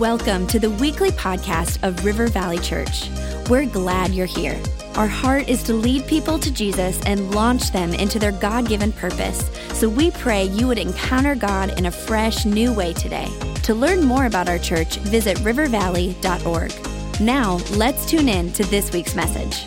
Welcome to the weekly podcast of River Valley Church. We're glad you're here. Our heart is to lead people to Jesus and launch them into their God given purpose. So we pray you would encounter God in a fresh, new way today. To learn more about our church, visit rivervalley.org. Now, let's tune in to this week's message.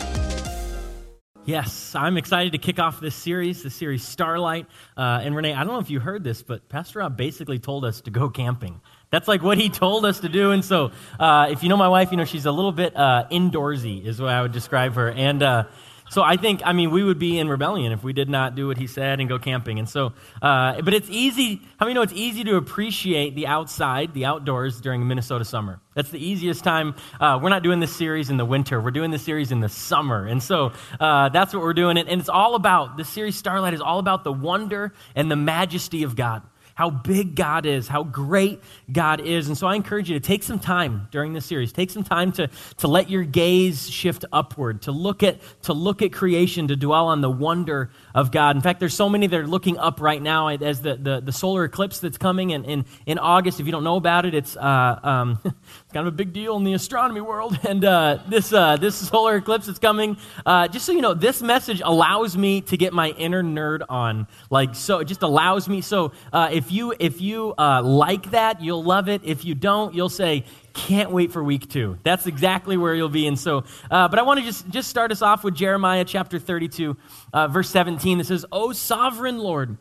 Yes, I'm excited to kick off this series, the series Starlight. Uh, and Renee, I don't know if you heard this, but Pastor Rob basically told us to go camping. That's like what he told us to do. And so, uh, if you know my wife, you know she's a little bit uh, indoorsy, is what I would describe her. And uh, so, I think, I mean, we would be in rebellion if we did not do what he said and go camping. And so, uh, but it's easy. How many know it's easy to appreciate the outside, the outdoors during Minnesota summer? That's the easiest time. Uh, we're not doing this series in the winter. We're doing this series in the summer. And so uh, that's what we're doing. And it's all about, the series Starlight is all about the wonder and the majesty of God how big God is, how great God is. And so I encourage you to take some time during this series. Take some time to, to let your gaze shift upward, to look at to look at creation, to dwell on the wonder of God. In fact, there's so many that are looking up right now as the, the, the solar eclipse that's coming in, in, in August. If you don't know about it, it's, uh, um, kind of a big deal in the astronomy world. And uh, this, uh, this solar eclipse that's coming, uh, just so you know, this message allows me to get my inner nerd on. Like, so it just allows me. So uh, if you if you uh, like that, you'll love it. If you don't, you'll say, "Can't wait for week two. That's exactly where you'll be. And so, uh, but I want to just just start us off with Jeremiah chapter thirty-two, uh, verse seventeen. It says, "O sovereign Lord."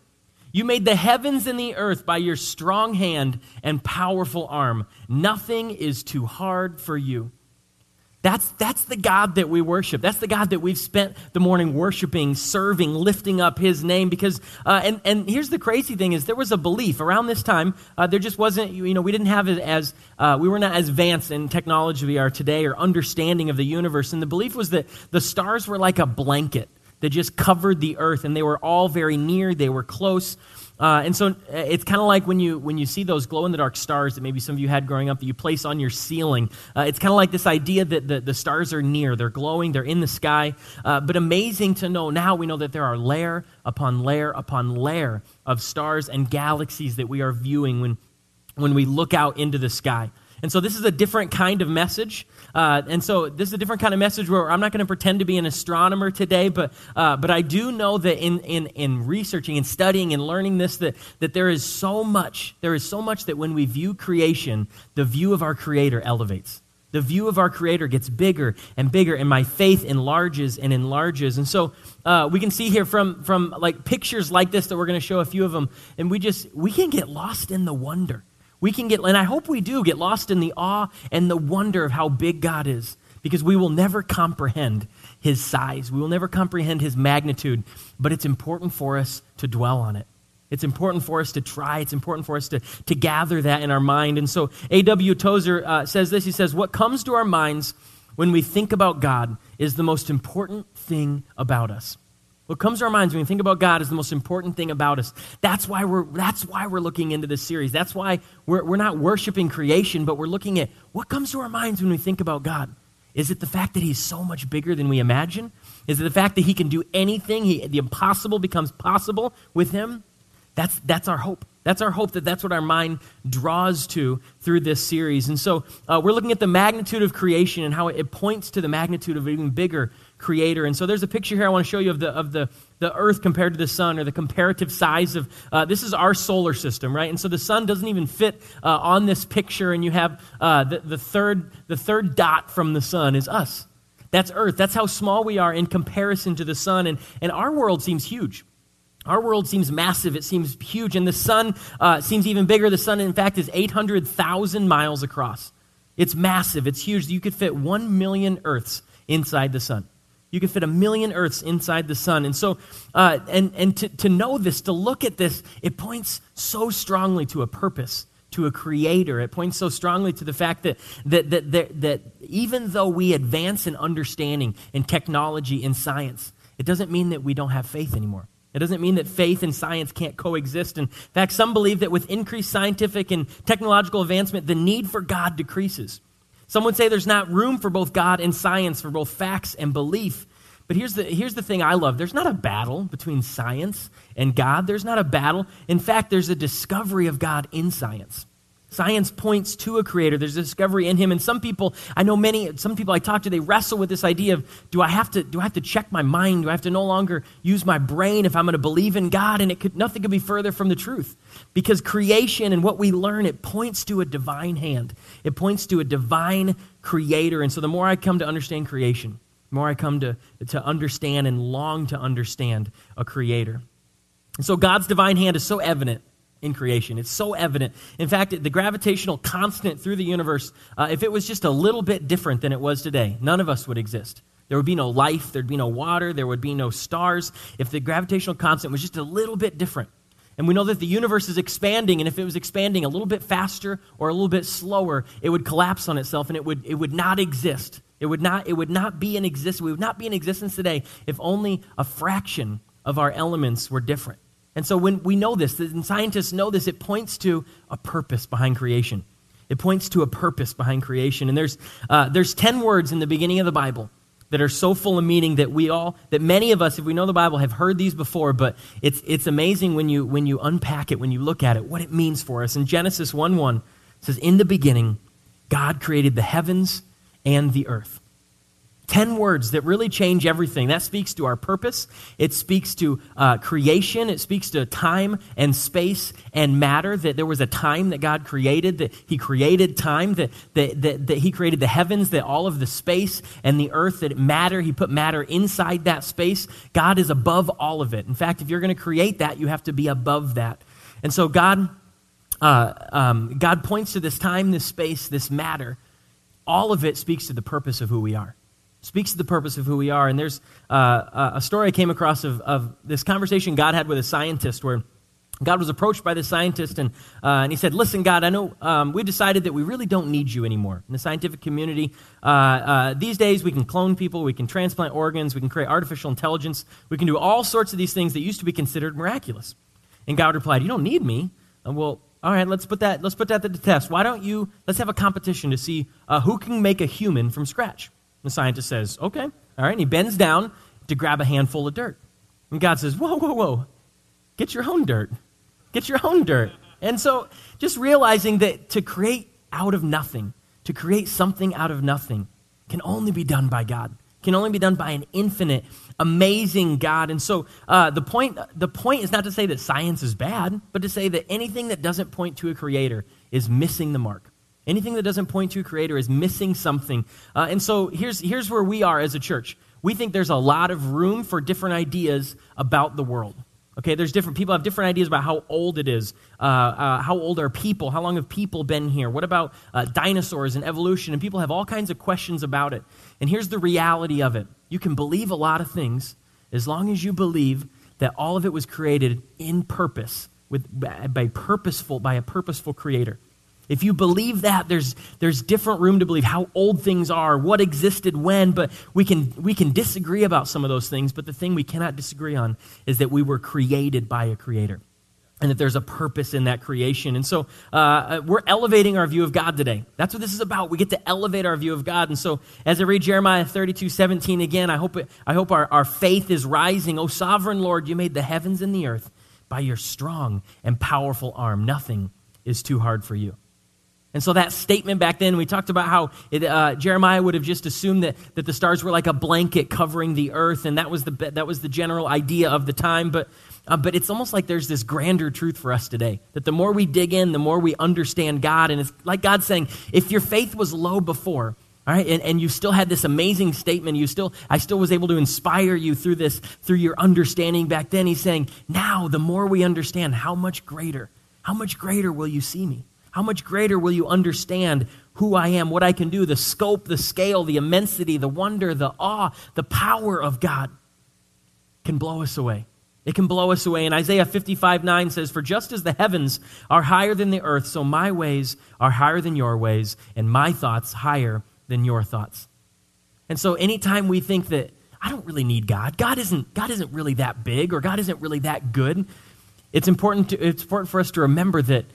You made the heavens and the earth by your strong hand and powerful arm. Nothing is too hard for you. That's, that's the God that we worship. That's the God that we've spent the morning worshiping, serving, lifting up his name. Because, uh, and, and here's the crazy thing is there was a belief around this time, uh, there just wasn't, you know, we didn't have it as, uh, we were not as advanced in technology we are today or understanding of the universe. And the belief was that the stars were like a blanket that just covered the earth and they were all very near, they were close. Uh, and so uh, it's kind of like when you when you see those glow in the dark stars that maybe some of you had growing up that you place on your ceiling. Uh, it's kind of like this idea that the, the stars are near, they're glowing, they're in the sky. Uh, but amazing to know now we know that there are layer upon layer upon layer of stars and galaxies that we are viewing when when we look out into the sky. And so this is a different kind of message. Uh, and so this is a different kind of message where I'm not going to pretend to be an astronomer today, but, uh, but I do know that in, in, in researching and studying and learning this, that, that there is so much, there is so much that when we view creation, the view of our Creator elevates. The view of our Creator gets bigger and bigger, and my faith enlarges and enlarges. And so uh, we can see here from, from like pictures like this that we're going to show a few of them, and we just, we can get lost in the wonder. We can get, and I hope we do, get lost in the awe and the wonder of how big God is because we will never comprehend his size. We will never comprehend his magnitude, but it's important for us to dwell on it. It's important for us to try. It's important for us to, to gather that in our mind. And so A.W. Tozer uh, says this He says, What comes to our minds when we think about God is the most important thing about us. What comes to our minds when we think about God is the most important thing about us. That's why we're, that's why we're looking into this series. That's why we're, we're not worshiping creation, but we're looking at what comes to our minds when we think about God. Is it the fact that He's so much bigger than we imagine? Is it the fact that He can do anything? He, the impossible becomes possible with Him? That's, that's our hope. That's our hope that that's what our mind draws to through this series. And so uh, we're looking at the magnitude of creation and how it points to the magnitude of even bigger creator. And so there's a picture here I want to show you of the, of the, the earth compared to the sun or the comparative size of uh, this is our solar system, right? And so the sun doesn't even fit uh, on this picture. And you have uh, the, the, third, the third dot from the sun is us. That's earth. That's how small we are in comparison to the sun. And, and our world seems huge. Our world seems massive. It seems huge. And the sun uh, seems even bigger. The sun, in fact, is 800,000 miles across. It's massive. It's huge. You could fit 1 million Earths inside the sun. You could fit a million Earths inside the sun. And so, uh, and, and to, to know this, to look at this, it points so strongly to a purpose, to a creator. It points so strongly to the fact that, that, that, that, that even though we advance in understanding and technology and science, it doesn't mean that we don't have faith anymore. It doesn't mean that faith and science can't coexist. In fact, some believe that with increased scientific and technological advancement, the need for God decreases. Some would say there's not room for both God and science, for both facts and belief. But here's the, here's the thing I love there's not a battle between science and God. There's not a battle. In fact, there's a discovery of God in science. Science points to a creator. There's a discovery in him. And some people, I know many, some people I talk to, they wrestle with this idea of do I have to, do I have to check my mind? Do I have to no longer use my brain if I'm going to believe in God? And it could, nothing could be further from the truth. Because creation and what we learn, it points to a divine hand. It points to a divine creator. And so the more I come to understand creation, the more I come to, to understand and long to understand a creator. And so God's divine hand is so evident in creation. It's so evident. In fact, the gravitational constant through the universe, uh, if it was just a little bit different than it was today, none of us would exist. There would be no life, there'd be no water, there would be no stars if the gravitational constant was just a little bit different. And we know that the universe is expanding, and if it was expanding a little bit faster or a little bit slower, it would collapse on itself and it would, it would not exist. It would not, it would not be in existence. We would not be in existence today if only a fraction of our elements were different. And so when we know this, and scientists know this, it points to a purpose behind creation. It points to a purpose behind creation. And there's, uh, there's 10 words in the beginning of the Bible that are so full of meaning that we all, that many of us, if we know the Bible, have heard these before, but it's, it's amazing when you, when you unpack it, when you look at it, what it means for us. In Genesis 1 1, says, In the beginning, God created the heavens and the earth. 10 words that really change everything. That speaks to our purpose. It speaks to uh, creation. It speaks to time and space and matter. That there was a time that God created, that He created time, that, that, that, that He created the heavens, that all of the space and the earth, that matter, He put matter inside that space. God is above all of it. In fact, if you're going to create that, you have to be above that. And so God, uh, um, God points to this time, this space, this matter. All of it speaks to the purpose of who we are speaks to the purpose of who we are. And there's uh, a story I came across of, of this conversation God had with a scientist where God was approached by the scientist, and, uh, and he said, Listen, God, I know um, we decided that we really don't need you anymore in the scientific community. Uh, uh, these days, we can clone people, we can transplant organs, we can create artificial intelligence, we can do all sorts of these things that used to be considered miraculous. And God replied, You don't need me. And well, all right, let's put that, let's put that to the test. Why don't you, let's have a competition to see uh, who can make a human from scratch. The scientist says, okay. All right. And he bends down to grab a handful of dirt. And God says, whoa, whoa, whoa. Get your own dirt. Get your own dirt. And so just realizing that to create out of nothing, to create something out of nothing, can only be done by God, can only be done by an infinite, amazing God. And so uh, the, point, the point is not to say that science is bad, but to say that anything that doesn't point to a creator is missing the mark. Anything that doesn't point to a creator is missing something. Uh, and so here's, here's where we are as a church. We think there's a lot of room for different ideas about the world. Okay, there's different people have different ideas about how old it is. Uh, uh, how old are people? How long have people been here? What about uh, dinosaurs and evolution? And people have all kinds of questions about it. And here's the reality of it: you can believe a lot of things as long as you believe that all of it was created in purpose, with by purposeful by a purposeful creator. If you believe that, there's, there's different room to believe how old things are, what existed when, but we can, we can disagree about some of those things. But the thing we cannot disagree on is that we were created by a creator and that there's a purpose in that creation. And so uh, we're elevating our view of God today. That's what this is about. We get to elevate our view of God. And so as I read Jeremiah 32, 17 again, I hope, it, I hope our, our faith is rising. O sovereign Lord, you made the heavens and the earth by your strong and powerful arm. Nothing is too hard for you. And so that statement back then, we talked about how it, uh, Jeremiah would have just assumed that, that the stars were like a blanket covering the earth, and that was the, that was the general idea of the time. But, uh, but it's almost like there's this grander truth for us today that the more we dig in, the more we understand God. And it's like God saying, if your faith was low before, all right, and, and you still had this amazing statement, you still, I still was able to inspire you through this, through your understanding back then. He's saying, now the more we understand, how much greater, how much greater will you see me? How much greater will you understand who I am, what I can do, the scope, the scale, the immensity, the wonder, the awe, the power of God can blow us away. It can blow us away. And Isaiah 55 9 says, For just as the heavens are higher than the earth, so my ways are higher than your ways, and my thoughts higher than your thoughts. And so anytime we think that I don't really need God, God isn't, God isn't really that big, or God isn't really that good, it's important, to, it's important for us to remember that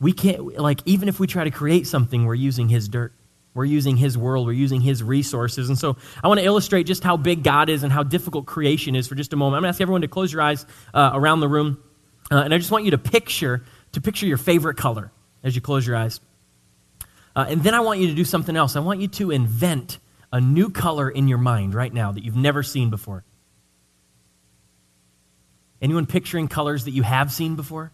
we can't, like, even if we try to create something, we're using his dirt. We're using his world. We're using his resources. And so I want to illustrate just how big God is and how difficult creation is for just a moment. I'm going to ask everyone to close your eyes uh, around the room. Uh, and I just want you to picture, to picture your favorite color. as you close your eyes. Uh, and then I want you to do something else. I want you to invent a new color in your mind right now that you've never seen before. Anyone picturing colors that you have seen before?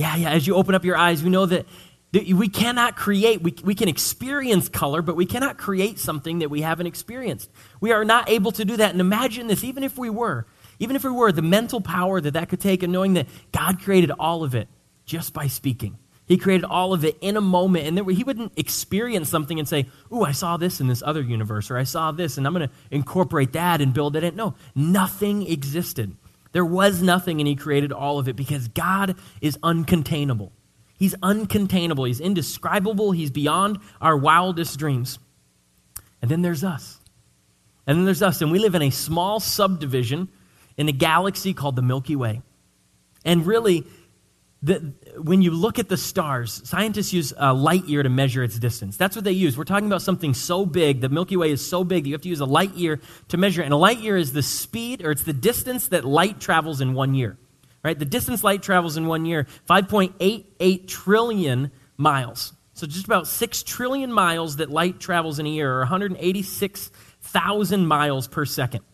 Yeah, yeah. As you open up your eyes, we know that, we cannot create, we, we can experience color, but we cannot create something that we haven't experienced. We are not able to do that. And imagine this, even if we were, even if we were, the mental power that that could take and knowing that God created all of it just by speaking. He created all of it in a moment, and then he wouldn't experience something and say, Ooh, I saw this in this other universe, or I saw this, and I'm going to incorporate that and build it in. No, nothing existed. There was nothing, and he created all of it because God is uncontainable. He's uncontainable. He's indescribable. He's beyond our wildest dreams. And then there's us. And then there's us. And we live in a small subdivision in a galaxy called the Milky Way. And really, the, when you look at the stars, scientists use a light year to measure its distance. That's what they use. We're talking about something so big, the Milky Way is so big that you have to use a light year to measure. And a light year is the speed, or it's the distance that light travels in one year. Right? The distance light travels in one year, 5.88 trillion miles. So just about 6 trillion miles that light travels in a year, or 186,000 miles per second.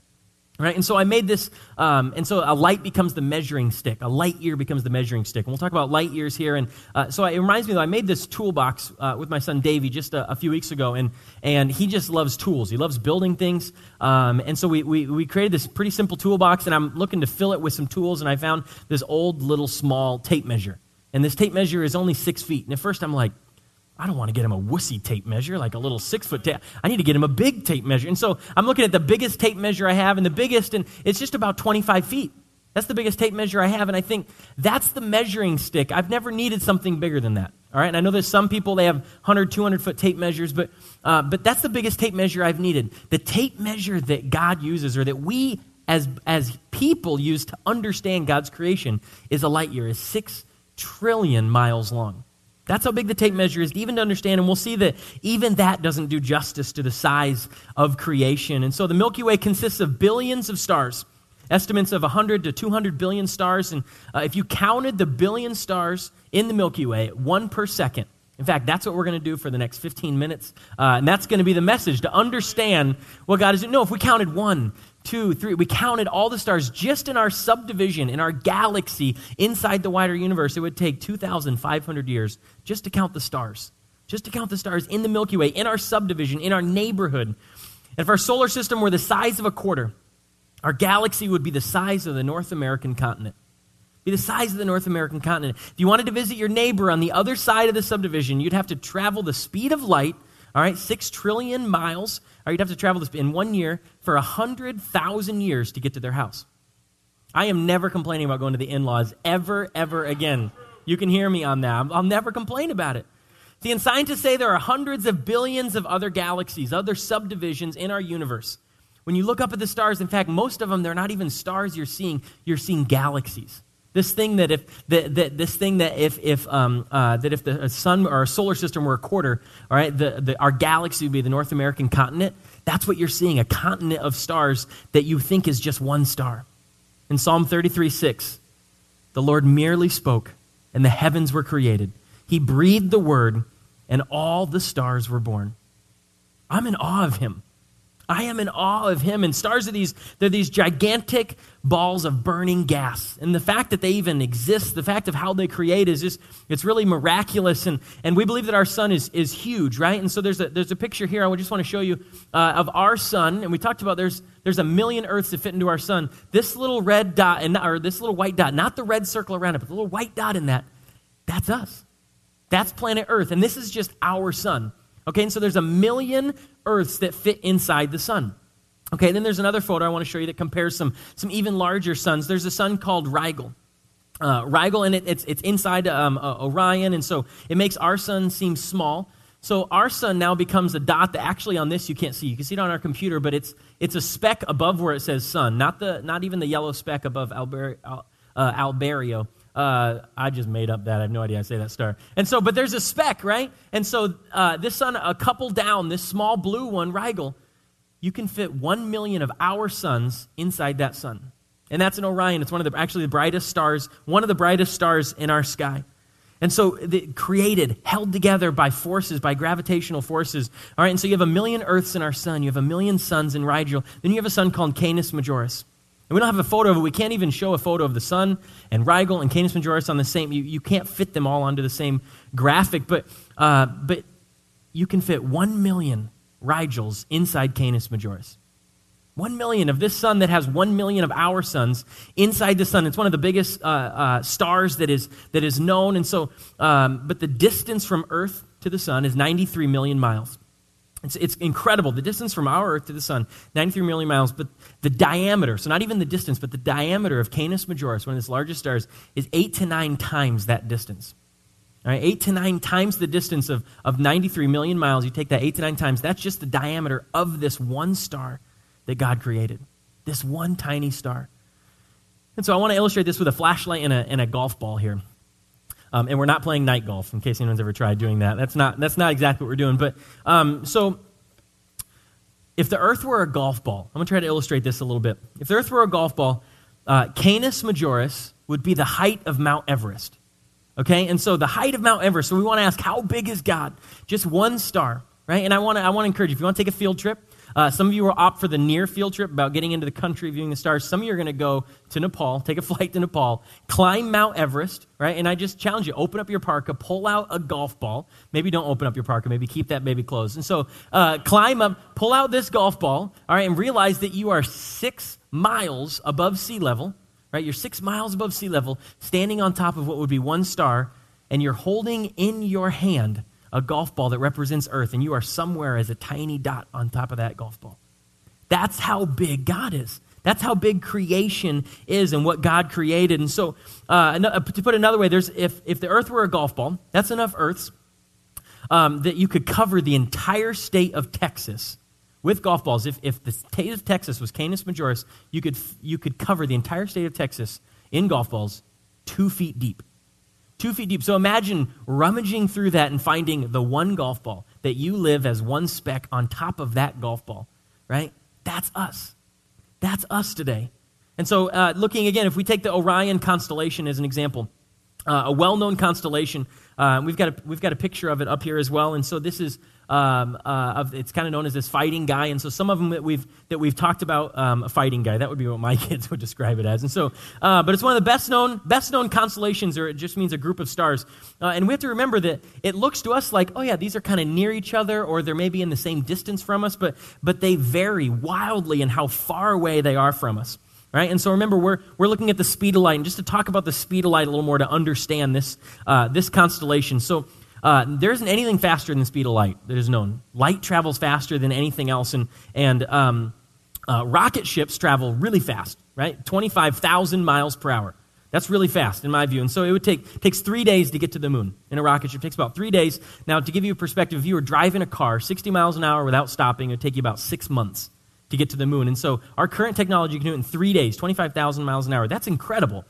Right? And so I made this, um, and so a light becomes the measuring stick. A light year becomes the measuring stick. And we'll talk about light years here. And uh, so it reminds me that I made this toolbox uh, with my son Davey just a, a, few weeks ago. And, and he just loves tools. He loves building things. Um, and so we, we, we created this pretty simple toolbox, and I'm looking to fill it with some tools. And I found this old little small tape measure. And this tape measure is only six feet. And at first I'm like, I don't want to get him a wussy tape measure, like a little six foot tape. I need to get him a big tape measure. And so I'm looking at the biggest tape measure I have, and the biggest, and it's just about 25 feet. That's the biggest tape measure I have, and I think that's the measuring stick. I've never needed something bigger than that. All right, and I know there's some people, they have 100, 200 foot tape measures, but, uh, but that's the biggest tape measure I've needed. The tape measure that God uses, or that we as, as people use to understand God's creation, is a light year, is six trillion miles long. That's how big the tape measure is, even to understand. And we'll see that even that doesn't do justice to the size of creation. And so the Milky Way consists of billions of stars, estimates of 100 to 200 billion stars. And uh, if you counted the billion stars in the Milky Way, one per second, in fact, that's what we're going to do for the next 15 minutes. Uh, and that's going to be the message to understand what God is doing. No, if we counted one, two, three. We counted all the stars just in our subdivision, in our galaxy, inside the wider universe. It would take 2,500 years just to count the stars, just to count the stars in the Milky Way, in our subdivision, in our neighborhood. And if our solar system were the size of a quarter, our galaxy would be the size of the North American continent. Be the size of the North American continent. If you wanted to visit your neighbor on the other side of the subdivision, you'd have to travel the speed of light, all right, six trillion miles or you'd have to travel this in one year for 100,000 years to get to their house. I am never complaining about going to the in laws ever, ever again. You can hear me on that. I'll never complain about it. See, and scientists say there are hundreds of billions of other galaxies, other subdivisions in our universe. When you look up at the stars, in fact, most of them, they're not even stars you're seeing, you're seeing galaxies. This thing that if that, that this thing that if if um, uh, that if the sun or solar system were a quarter, all right, the, the, our galaxy would be the North American continent. That's what you're seeing, a continent of stars that you think is just one star. In Psalm 33, 6, the Lord merely spoke, and the heavens were created. He breathed the word, and all the stars were born. I'm in awe of him. I am in awe of him. And stars are these, they're these gigantic balls of burning gas. And the fact that they even exist, the fact of how they create is just, it's really miraculous. And, and we believe that our sun is, is huge, right? And so there's a, there's a picture here I just want to show you uh, of our sun. And we talked about there's, there's a million Earths that fit into our sun. This little red dot, and, or this little white dot, not the red circle around it, but the little white dot in that, that's us. That's planet Earth. And this is just our sun. Okay, and so there's a million Earths that fit inside the sun. Okay, then there's another photo I want to show you that compares some, some even larger suns. There's a sun called Rigel. Uh, Rigel, and it, it's, it's inside um, uh, Orion, and so it makes our sun seem small. So our sun now becomes a dot that actually on this you can't see. You can see it on our computer, but it's, it's a speck above where it says sun, not, the, not even the yellow speck above Alber, uh, Alberio. Uh, I just made up that. I have no idea I say that star. And so, but there's a speck, right? And so uh, this sun, a couple down, this small blue one, Rigel, you can fit one million of our suns inside that sun. And that's an Orion. It's one of the actually the brightest stars, one of the brightest stars in our sky. And so the, created, held together by forces, by gravitational forces. All right, and so you have a million Earths in our sun. You have a million suns in Rigel. Then you have a sun called Canis Majoris. And we don't have a photo of it. We can't even show a photo of the sun and Rigel and Canis Majoris on the same. You, you can't fit them all onto the same graphic, but, uh, but you can fit one million Rigels inside Canis Majoris. One million of this sun that has one million of our suns inside the sun. It's one of the biggest uh, uh, stars that is, that is known. And so, um, but the distance from Earth to the sun is 93 million miles. It's, it's incredible. The distance from our Earth to the sun, 93 million miles. But the diameter, so not even the distance, but the diameter of Canis Majoris, one of its largest stars, is eight to nine times that distance. All right, eight to nine times the distance of, of 93 million miles. You take that eight to nine times, that's just the diameter of this one star that God created. This one tiny star. And so I want to illustrate this with a flashlight and a, and a golf ball here. Um, and we're not playing night golf, in case anyone's ever tried doing that. That's not, that's not exactly what we're doing. But um, so if the earth were a golf ball, I'm going to try to illustrate this a little bit. If the earth were a golf ball, uh, Canis Majoris would be the height of Mount Everest. Okay? And so the height of Mount Everest, so we want to ask, how big is God? Just one star, right? And I want to, I want to encourage you, if you want to take a field trip, uh, some of you will opt for the near field trip about getting into the country, viewing the stars. Some of you are going to go to Nepal, take a flight to Nepal, climb Mount Everest, right? And I just challenge you open up your parka, pull out a golf ball. Maybe don't open up your parka, maybe keep that baby closed. And so uh, climb up, pull out this golf ball, all right, and realize that you are six miles above sea level, right? You're six miles above sea level, standing on top of what would be one star, and you're holding in your hand a golf ball that represents Earth, and you are somewhere as a tiny dot on top of that golf ball. That's how big God is. That's how big creation is and what God created. And so, uh, uh to put it another way, there's, if, if the earth were a golf ball, that's enough earths um, that you could cover the entire state of Texas with golf balls. If, if the state of Texas was Canis Majoris, you could, you could cover the entire state of Texas in golf balls two feet deep two feet deep. So imagine rummaging through that and finding the one golf ball that you live as one speck on top of that golf ball, right? That's us. That's us today. And so, uh, looking again, if we take the Orion constellation as an example, uh, a well known constellation, uh, we've, got a, we've got a picture of it up here as well. And so, this is um, uh, of, it's kind of known as this fighting guy. And so some of them that we've, that we've talked about, um, a fighting guy, that would be what my kids would describe it as. And so, uh, but it's one of the best known, best known constellations, or it just means a group of stars. Uh, and we have to remember that it looks to us like, oh yeah, these are kind of near each other, or they're maybe in the same distance from us, but, but they vary wildly in how far away they are from us. Right? And so remember, we're, we're looking at the speed of light. And just to talk about the speed of light a little more to understand this, uh, this constellation. So uh, there isn't anything faster than the speed of light that is known. Light travels faster than anything else, and, and um, uh, rocket ships travel really fast, right? 25,000 miles per hour. That's really fast in my view. And so it would take takes three days to get to the moon in a rocket ship. It takes about three days. Now, to give you a perspective, if you were driving a car 60 miles an hour without stopping, it would take you about six months to get to the moon. And so our current technology can do it in three days, 25,000 miles an hour. That's incredible.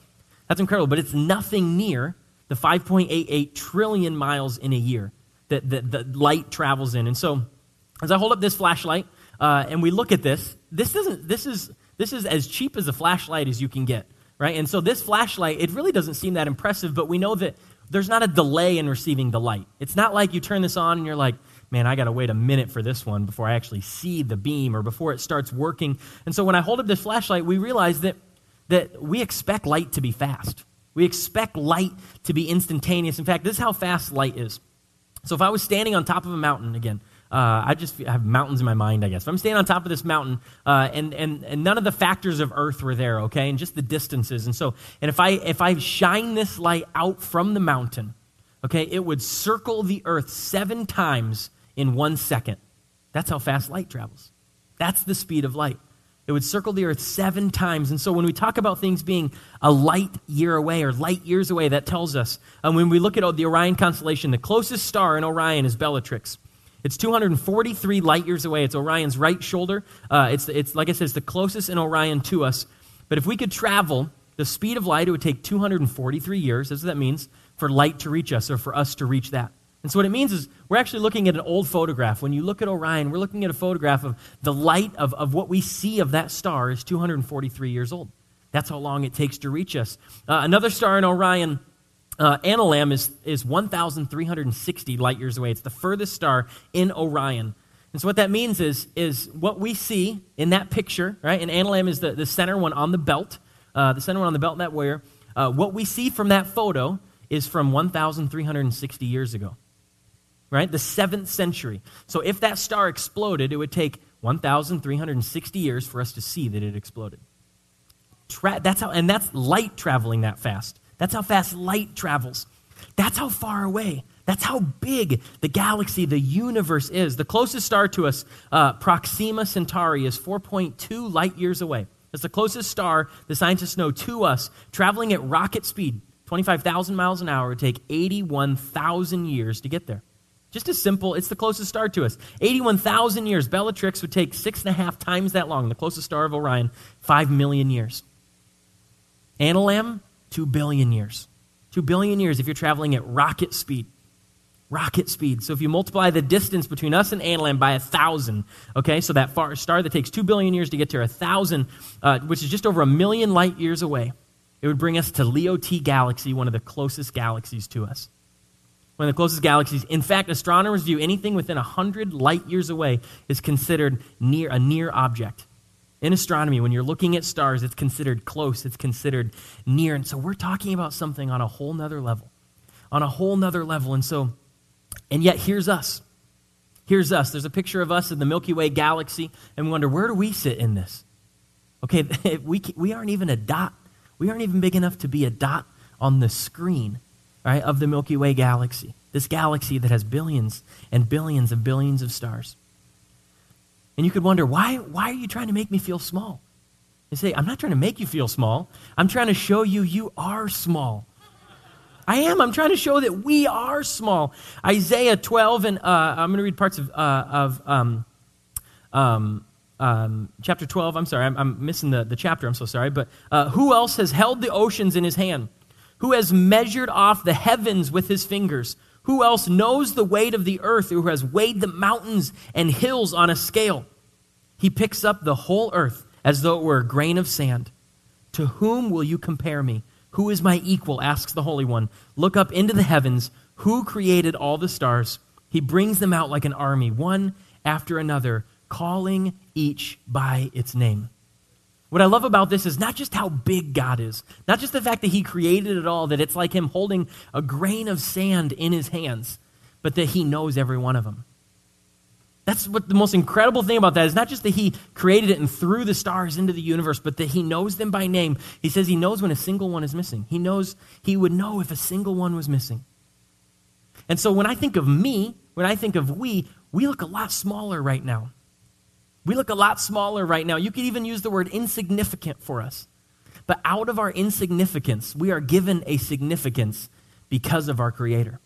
That's incredible, but it's nothing near the 5.88 trillion miles in a year that, that, that light travels in. And so, as I hold up this flashlight uh, and we look at this, this doesn't. This is this is as cheap as a flashlight as you can get, right? And so this flashlight, it really doesn't seem that impressive, but we know that there's not a delay in receiving the light. It's not like you turn this on and you're like, man, I got to wait a minute for this one before I actually see the beam or before it starts working. And so when I hold up this flashlight, we realize that that we expect light to be fast. We expect light to be instantaneous. In fact, this is how fast light is. So if I was standing on top of a mountain again, uh, I just have mountains in my mind, I guess. If I'm standing on top of this mountain, uh, and, and, and none of the factors of Earth were there, okay, and just the distances. And so, and if I, if I shine this light out from the mountain, okay, it would circle the Earth seven times in one second. That's how fast light travels. That's the speed of light. It would circle the earth seven times. And so when we talk about things being a light year away or light years away, that tells us. And when we look at the Orion constellation, the closest star in Orion is Bellatrix. It's 243 light years away. It's Orion's right shoulder. Uh, it's, it's, like I said, it's the closest in Orion to us. But if we could travel the speed of light, it would take 243 years. That's what that means for light to reach us or for us to reach that. And so, what it means is we're actually looking at an old photograph. When you look at Orion, we're looking at a photograph of the light of, of what we see of that star is 243 years old. That's how long it takes to reach us. Uh, another star in Orion uh, Alnilam is, is 1,360 light years away. It's the furthest star in Orion. And so what that means is, is what we see in that picture, right? And Alnilam is the, the center one on the belt, uh, the center one on the belt that warrior. Uh, what we see from that photo is from 1,360 years ago, right? The seventh century. So if that star exploded, it would take 1,360 years for us to see that it exploded. Tra- that's how, and that's light traveling that fast. That's how fast light travels. That's how far away. That's how big the galaxy, the universe is. The closest star to us, uh, Proxima Centauri, is 4.2 light years away. It's the closest star the scientists know to us, traveling at rocket speed, 25,000 miles an hour. Would take 81,000 years to get there. Just as simple, it's the closest star to us. 81,000 years. Bellatrix would take six and a half times that long. The closest star of Orion, five million years. Alnilam, two billion years. Two billion years if you're traveling at rocket speed. Rocket speed. So if you multiply the distance between us and Alnilam by a thousand, okay, so that far star that takes two billion years to get to a thousand, uh, which is just over a million light years away, it would bring us to Leo T Galaxy, one of the closest galaxies to us. One of the closest galaxies. In fact, astronomers view anything within 100 light years away is considered near a near object. In astronomy, when you're looking at stars, it's considered close, it's considered near. And so we're talking about something on a whole nother level. On a whole nother level. And so, and yet here's us. Here's us. There's a picture of us in the Milky Way galaxy, and we wonder, where do we sit in this? Okay, we, we aren't even a dot. We aren't even big enough to be a dot on the screen right, of the Milky Way galaxy. This galaxy that has billions and billions and billions of stars. And you could wonder, why, why are you trying to make me feel small? You say, I'm not trying to make you feel small. I'm trying to show you you are small. I am. I'm trying to show that we are small. Isaiah 12, and uh, I'm going to read parts of, uh, of um, um, um, chapter 12. I'm sorry, I'm, I'm, missing the, the chapter. I'm so sorry. But uh, who else has held the oceans in his hand? Who has measured off the heavens with his fingers? Who else knows the weight of the earth, who has weighed the mountains and hills on a scale? He picks up the whole earth as though it were a grain of sand. To whom will you compare me? Who is my equal? asks the Holy One. Look up into the heavens. Who created all the stars? He brings them out like an army, one after another, calling each by its name. What I love about this is not just how big God is, not just the fact that He created it all, that it's like Him holding a grain of sand in His hands, but that He knows every one of them. That's what the most incredible thing about that is not just that He created it and threw the stars into the universe, but that He knows them by name. He says He knows when a single one is missing. He knows He would know if a single one was missing. And so when I think of me, when I think of we, we look a lot smaller right now. We look a lot smaller right now. You could even use the word insignificant for us. But out of our insignificance, we are given a significance because of our Creator.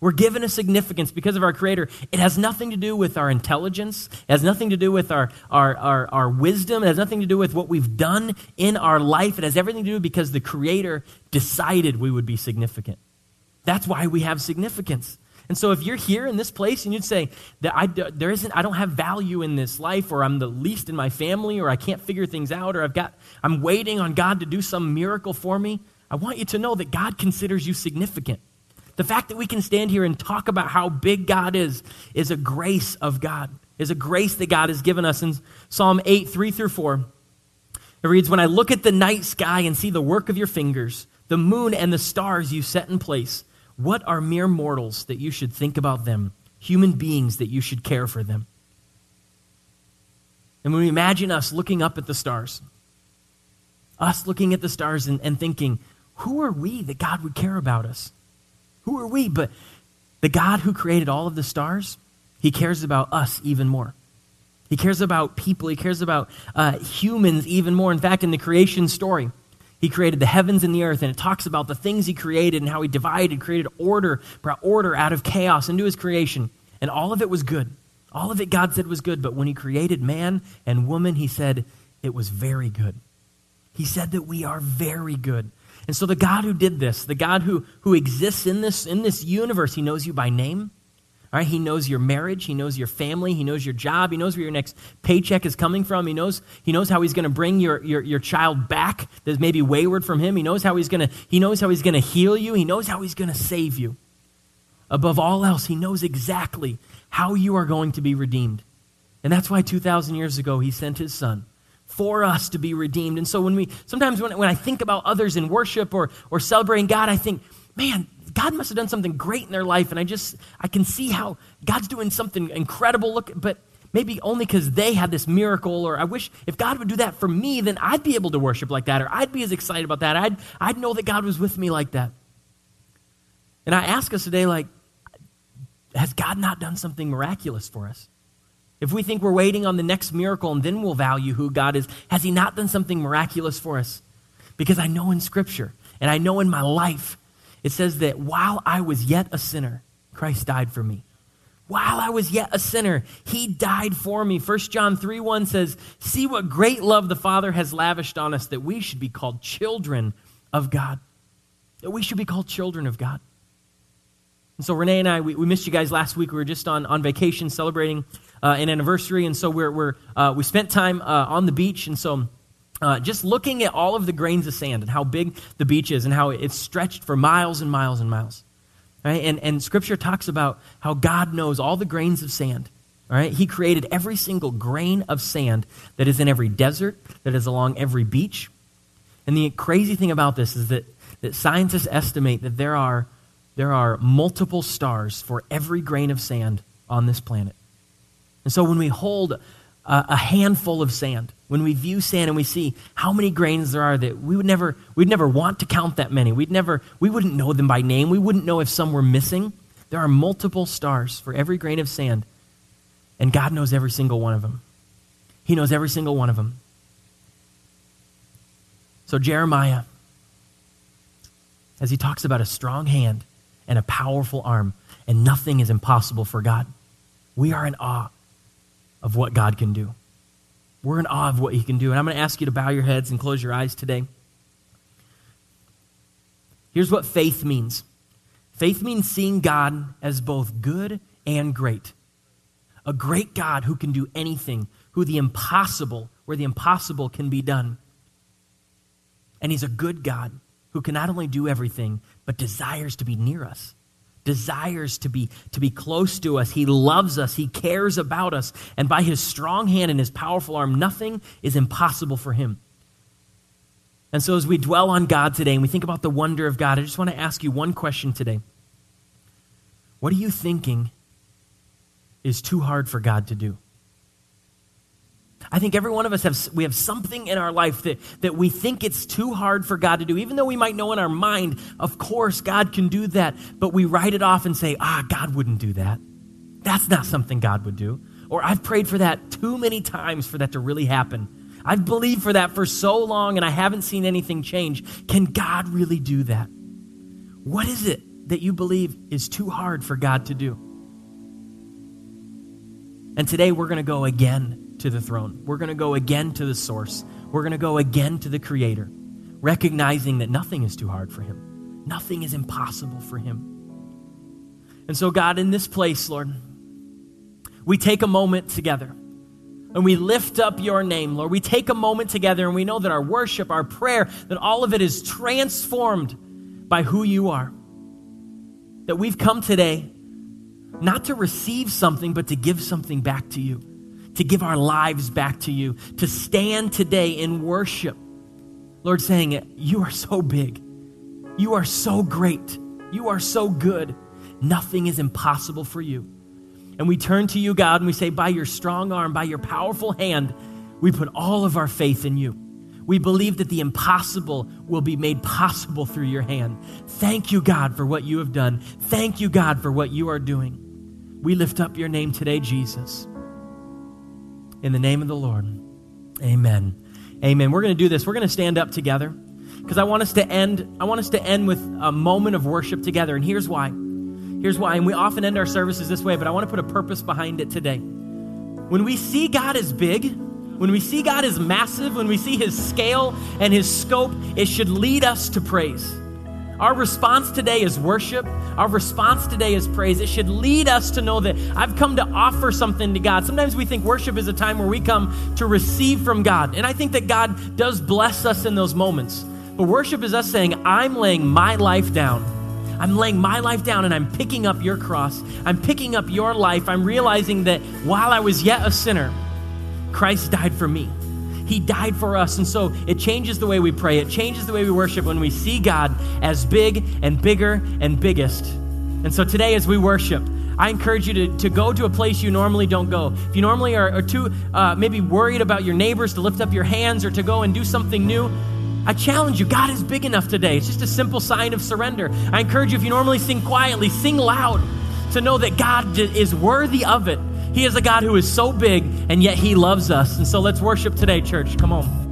We're given a significance because of our Creator. It has nothing to do with our intelligence. It has nothing to do with our, our, our, our, wisdom. It has nothing to do with what we've done in our life. It has everything to do because the Creator decided we would be significant. That's why we have significance. And so if you're here in this place and you'd say that I, there isn't, I don't have value in this life, or I'm the least in my family, or I can't figure things out, or I've got, I'm waiting on God to do some miracle for me, I want you to know that God considers you significant. The fact that we can stand here and talk about how big God is, is a grace of God, is a grace that God has given us. In Psalm 8, 3 through 4, it reads, When I look at the night sky and see the work of your fingers, the moon and the stars you set in place, what are mere mortals that you should think about them, human beings that you should care for them? And when we imagine us looking up at the stars, us looking at the stars and, and thinking, who are we that God would care about us? Who are we? But the God who created all of the stars, he cares about us even more. He cares about people. He cares about uh, humans even more. In fact, in the creation story, he created the heavens and the earth, and it talks about the things he created and how he divided, created order, brought order out of chaos into his creation. And all of it was good. All of it God said was good. But when he created man and woman, he said it was very good. He said that we are very good. And so the God who did this, the God who, who exists in this, in this universe, he knows you by name. All right, he knows your marriage, he knows your family, he knows your job, he knows where your next paycheck is coming from. He knows, he knows how he's going to bring your, your, your child back that's maybe wayward from him. He knows how he's going to he knows how he's to heal you. He knows how he's going to save you. Above all else, he knows exactly how you are going to be redeemed. And that's why 2,000 years ago, he sent his son for us to be redeemed. And so when we, sometimes when, when I think about others in worship or, or celebrating God, I think, man, God must have done something great in their life. And I just, I can see how God's doing something incredible. Look, but maybe only because they had this miracle, or I wish if God would do that for me, then I'd be able to worship like that, or I'd be as excited about that. I'd, I'd know that God was with me like that. And I ask us today, like, has God not done something miraculous for us? If we think we're waiting on the next miracle and then we'll value who God is, has He not done something miraculous for us? Because I know in Scripture and I know in my life, it says that while I was yet a sinner, Christ died for me. While I was yet a sinner, He died for me. 1 John 3 1 says, See what great love the Father has lavished on us that we should be called children of God. That we should be called children of God. And so Renee and I, we, we missed you guys last week. We were just on, on vacation celebrating uh, an anniversary. And so we're, we're, uh, we spent time uh, on the beach. And so uh, just looking at all of the grains of sand and how big the beach is and how it's stretched for miles and miles and miles. Right? And, and Scripture talks about how God knows all the grains of sand. Right? He created every single grain of sand that is in every desert, that is along every beach. And the crazy thing about this is that, that scientists estimate that there are there are multiple stars for every grain of sand on this planet. And so when we hold a, a, handful of sand, when we view sand and we see how many grains there are, that we would never, we'd never want to count that many. We'd never, we wouldn't know them by name. We wouldn't know if some were missing. There are multiple stars for every grain of sand, and God knows every single one of them. He knows every single one of them. So Jeremiah, as he talks about a strong hand, and a powerful arm, and nothing is impossible for God. We are in awe of what God can do. We're in awe of what He can do. And I'm going to ask you to bow your heads and close your eyes today. Here's what faith means faith means seeing God as both good and great. A great God who can do anything, who the impossible, where the impossible can be done. And He's a good God who can not only do everything, but desires to be near us desires to be to be close to us. He loves us. He cares about us. And by his strong hand and his powerful arm nothing is impossible for him. And so as we dwell on god today and we think about the wonder of god i just want to ask you one question today. What are you thinking is too hard for god to do I think every one of us have we have something in our life that, that we think it's too hard for God to do. Even though we might know in our mind, of course, God can do that, but we write it off and say, ah, God wouldn't do that. That's not something God would do. Or I've prayed for that too many times for that to really happen. I've believed for that for so long and I haven't seen anything change. Can God really do that? What is it that you believe is too hard for God to do? And today we're going to go again to the throne. We're going to go again to the source. We're going to go again to the Creator, recognizing that nothing is too hard for Him, nothing is impossible for Him. And so, God, in this place, Lord, we take a moment together and we lift up your name, Lord. We take a moment together and we know that our worship, our prayer, that all of it is transformed by who you are. That we've come today not to receive something, but to give something back to you to give our lives back to you, to stand today in worship. Lord, saying, You are so big. You are so great. You are so good. Nothing is impossible for you. And we turn to you, God, and we say, By your strong arm, by your powerful hand, we put all of our faith in you. We believe that the impossible will be made possible through your hand. Thank you, God, for what you have done. Thank you, God, for what you are doing. We lift up your name today, Jesus. In the name of the Lord. Amen. Amen. We're going to do this. We're going to stand up together because I want us to end I want us to end with a moment of worship together and here's why. Here's why. And we often end our services this way, but I want to put a purpose behind it today. When we see God as big, when we see God as massive, when we see his scale and his scope, it should lead us to praise. Our response today is worship. Our response today is praise. It should lead us to know that I've come to offer something to God. Sometimes we think worship is a time where we come to receive from God. And I think that God does bless us in those moments. But worship is us saying, I'm laying my life down. I'm laying my life down and I'm picking up your cross. I'm picking up your life. I'm realizing that while I was yet a sinner, Christ died for me. He died for us. And so it changes the way we pray. It changes the way we worship when we see God as big and bigger and biggest. And so today, as we worship, I encourage you to, to go to a place you normally don't go. If you normally are, are too uh, maybe worried about your neighbors to lift up your hands or to go and do something new, I challenge you, God is big enough today. It's just a simple sign of surrender. I encourage you, if you normally sing quietly, sing loud to know that God is worthy of it he is a God who is so big, and yet He loves us. And so let's worship today, church. Come on.